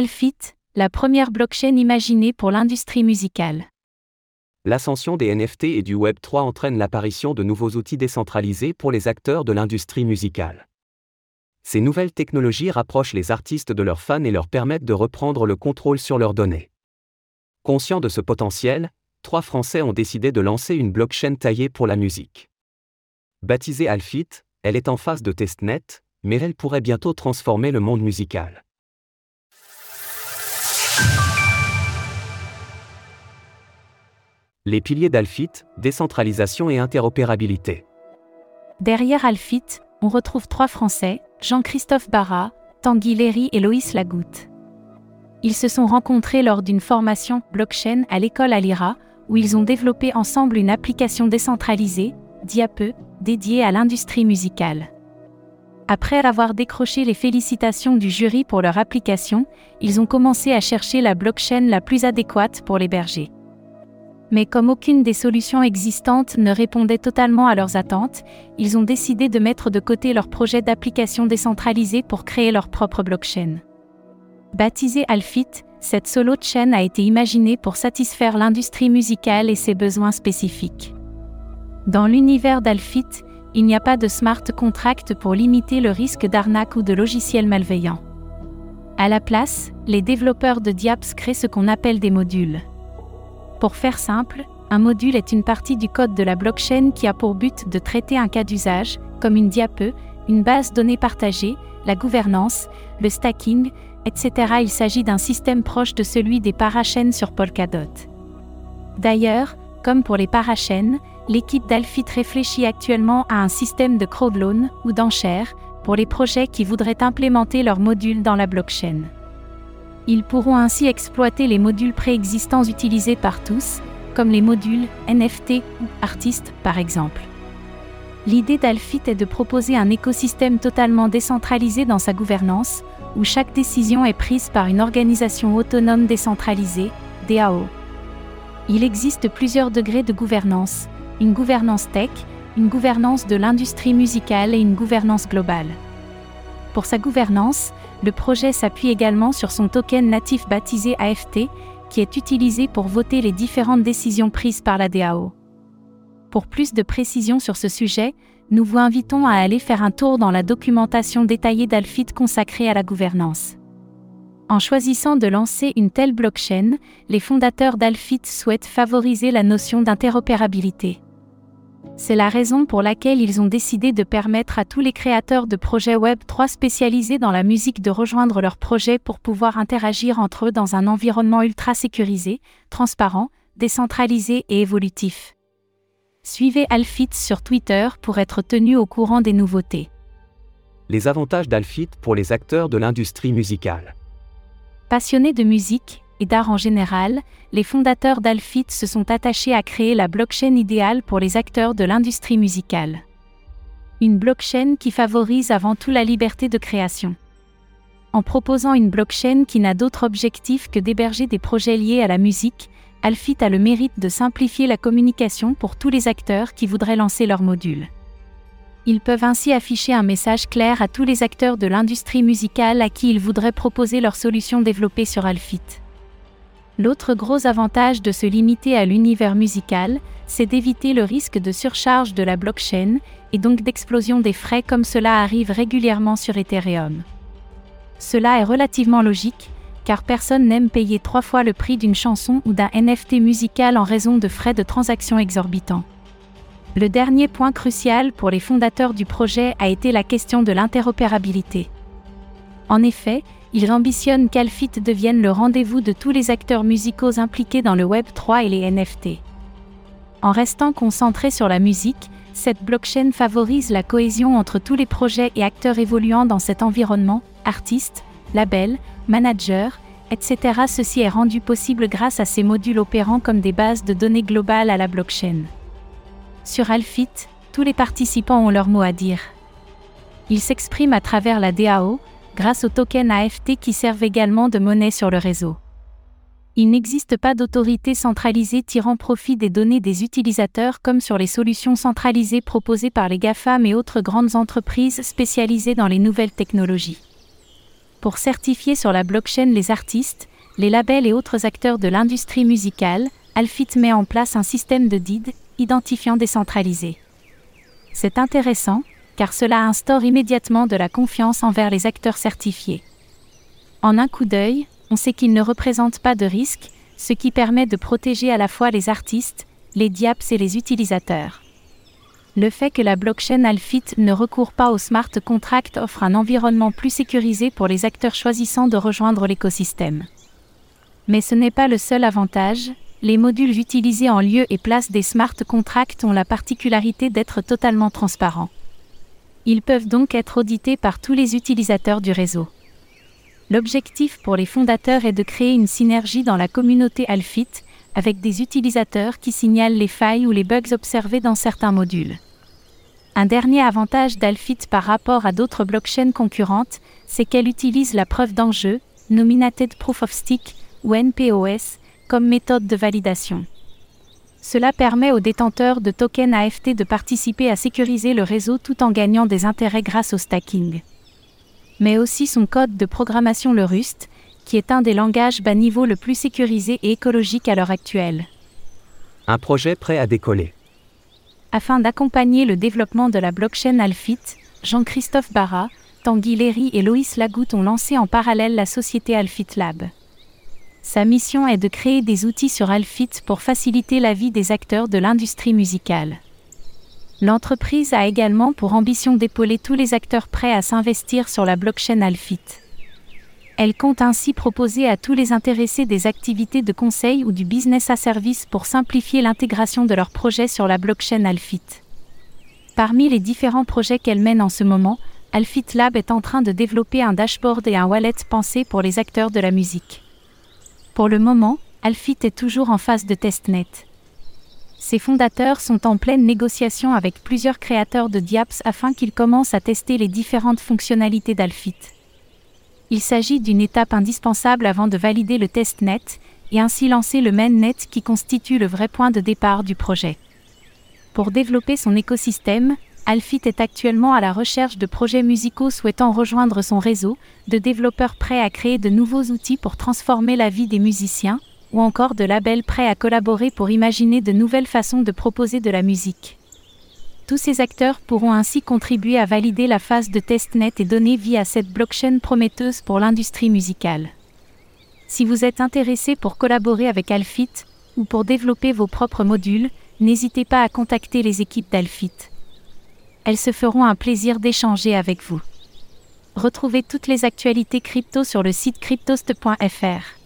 Alphit, la première blockchain imaginée pour l'industrie musicale. L'ascension des NFT et du Web 3 entraîne l'apparition de nouveaux outils décentralisés pour les acteurs de l'industrie musicale. Ces nouvelles technologies rapprochent les artistes de leurs fans et leur permettent de reprendre le contrôle sur leurs données. Conscients de ce potentiel, trois Français ont décidé de lancer une blockchain taillée pour la musique. Baptisée Alphit, elle est en phase de testnet, mais elle pourrait bientôt transformer le monde musical. Les piliers d'Alphit, décentralisation et interopérabilité. Derrière Alphit, on retrouve trois Français, Jean-Christophe Barra, Tanguy Léry et Loïs Lagoutte. Ils se sont rencontrés lors d'une formation blockchain à l'école Alira, où ils ont développé ensemble une application décentralisée, Diape, dédiée à l'industrie musicale. Après avoir décroché les félicitations du jury pour leur application, ils ont commencé à chercher la blockchain la plus adéquate pour l'héberger. Mais comme aucune des solutions existantes ne répondait totalement à leurs attentes, ils ont décidé de mettre de côté leur projet d'application décentralisée pour créer leur propre blockchain. Baptisée Alphit, cette solo chain a été imaginée pour satisfaire l'industrie musicale et ses besoins spécifiques. Dans l'univers d'Alphit, il n'y a pas de smart contract pour limiter le risque d'arnaque ou de logiciels malveillants. À la place, les développeurs de Diaps créent ce qu'on appelle des modules. Pour faire simple, un module est une partie du code de la blockchain qui a pour but de traiter un cas d'usage, comme une diape, une base donnée partagée, la gouvernance, le stacking, etc. Il s'agit d'un système proche de celui des parachaînes sur Polkadot. D'ailleurs, comme pour les parachaînes, l'équipe d'Alphit réfléchit actuellement à un système de crowdloan ou d'enchères pour les projets qui voudraient implémenter leurs modules dans la blockchain. Ils pourront ainsi exploiter les modules préexistants utilisés par tous, comme les modules NFT ou artistes par exemple. L'idée d'Alphit est de proposer un écosystème totalement décentralisé dans sa gouvernance, où chaque décision est prise par une organisation autonome décentralisée, DAO. Il existe plusieurs degrés de gouvernance, une gouvernance tech, une gouvernance de l'industrie musicale et une gouvernance globale. Pour sa gouvernance, le projet s'appuie également sur son token natif baptisé AFT, qui est utilisé pour voter les différentes décisions prises par la DAO. Pour plus de précisions sur ce sujet, nous vous invitons à aller faire un tour dans la documentation détaillée d'Alphit consacrée à la gouvernance. En choisissant de lancer une telle blockchain, les fondateurs d'Alphit souhaitent favoriser la notion d'interopérabilité. C'est la raison pour laquelle ils ont décidé de permettre à tous les créateurs de projets Web 3 spécialisés dans la musique de rejoindre leur projet pour pouvoir interagir entre eux dans un environnement ultra sécurisé, transparent, décentralisé et évolutif. Suivez Alphit sur Twitter pour être tenu au courant des nouveautés. Les avantages d'Alphit pour les acteurs de l'industrie musicale. Passionnés de musique, et d'art en général, les fondateurs d'Alphit se sont attachés à créer la blockchain idéale pour les acteurs de l'industrie musicale. Une blockchain qui favorise avant tout la liberté de création. En proposant une blockchain qui n'a d'autre objectif que d'héberger des projets liés à la musique, Alphit a le mérite de simplifier la communication pour tous les acteurs qui voudraient lancer leur module. Ils peuvent ainsi afficher un message clair à tous les acteurs de l'industrie musicale à qui ils voudraient proposer leur solution développée sur Alphit. L'autre gros avantage de se limiter à l'univers musical, c'est d'éviter le risque de surcharge de la blockchain, et donc d'explosion des frais comme cela arrive régulièrement sur Ethereum. Cela est relativement logique, car personne n'aime payer trois fois le prix d'une chanson ou d'un NFT musical en raison de frais de transaction exorbitants. Le dernier point crucial pour les fondateurs du projet a été la question de l'interopérabilité. En effet, ils ambitionnent qu'Alphit devienne le rendez-vous de tous les acteurs musicaux impliqués dans le Web 3 et les NFT. En restant concentré sur la musique, cette blockchain favorise la cohésion entre tous les projets et acteurs évoluant dans cet environnement, artistes, labels, managers, etc. Ceci est rendu possible grâce à ces modules opérant comme des bases de données globales à la blockchain. Sur Alphit, tous les participants ont leur mot à dire. Ils s'expriment à travers la DAO, grâce aux tokens AFT qui servent également de monnaie sur le réseau. Il n'existe pas d'autorité centralisée tirant profit des données des utilisateurs comme sur les solutions centralisées proposées par les GAFAM et autres grandes entreprises spécialisées dans les nouvelles technologies. pour certifier sur la blockchain les artistes, les labels et autres acteurs de l'industrie musicale, Alfit met en place un système de DID, identifiant décentralisé. C'est intéressant, car cela instaure immédiatement de la confiance envers les acteurs certifiés. En un coup d'œil, on sait qu'ils ne représentent pas de risque, ce qui permet de protéger à la fois les artistes, les diaps et les utilisateurs. Le fait que la blockchain Alfit ne recourt pas au smart contract offre un environnement plus sécurisé pour les acteurs choisissant de rejoindre l'écosystème. Mais ce n'est pas le seul avantage, les modules utilisés en lieu et place des smart contracts ont la particularité d'être totalement transparents. Ils peuvent donc être audités par tous les utilisateurs du réseau. L'objectif pour les fondateurs est de créer une synergie dans la communauté Alfit, avec des utilisateurs qui signalent les failles ou les bugs observés dans certains modules. Un dernier avantage d'Alfit par rapport à d'autres blockchains concurrentes, c'est qu'elle utilise la preuve d'enjeu, Nominated Proof of Stake, ou NPOS, comme méthode de validation. Cela permet aux détenteurs de tokens AFT de participer à sécuriser le réseau tout en gagnant des intérêts grâce au stacking. Mais aussi son code de programmation le Rust, qui est un des langages bas niveau le plus sécurisé et écologique à l'heure actuelle. Un projet prêt à décoller. Afin d'accompagner le développement de la blockchain Alfit, Jean-Christophe Barra, Tanguy Léry et Loïs Lagoutte ont lancé en parallèle la société Alfit Lab. Sa mission est de créer des outils sur Alfit pour faciliter la vie des acteurs de l'industrie musicale. L'entreprise a également pour ambition d'épauler tous les acteurs prêts à s'investir sur la blockchain Alfit. Elle compte ainsi proposer à tous les intéressés des activités de conseil ou du business à service pour simplifier l'intégration de leurs projets sur la blockchain Alfit. Parmi les différents projets qu'elle mène en ce moment, Alfit Lab est en train de développer un dashboard et un wallet pensé pour les acteurs de la musique. Pour le moment, Alfit est toujours en phase de testnet. Ses fondateurs sont en pleine négociation avec plusieurs créateurs de Diaps afin qu'ils commencent à tester les différentes fonctionnalités d'Alfit. Il s'agit d'une étape indispensable avant de valider le testnet et ainsi lancer le mainnet qui constitue le vrai point de départ du projet. Pour développer son écosystème, Alfit est actuellement à la recherche de projets musicaux souhaitant rejoindre son réseau, de développeurs prêts à créer de nouveaux outils pour transformer la vie des musiciens, ou encore de labels prêts à collaborer pour imaginer de nouvelles façons de proposer de la musique. Tous ces acteurs pourront ainsi contribuer à valider la phase de testnet et donner vie à cette blockchain prometteuse pour l'industrie musicale. Si vous êtes intéressé pour collaborer avec Alfit, ou pour développer vos propres modules, n'hésitez pas à contacter les équipes d'Alfit elles se feront un plaisir d'échanger avec vous. Retrouvez toutes les actualités crypto sur le site cryptost.fr.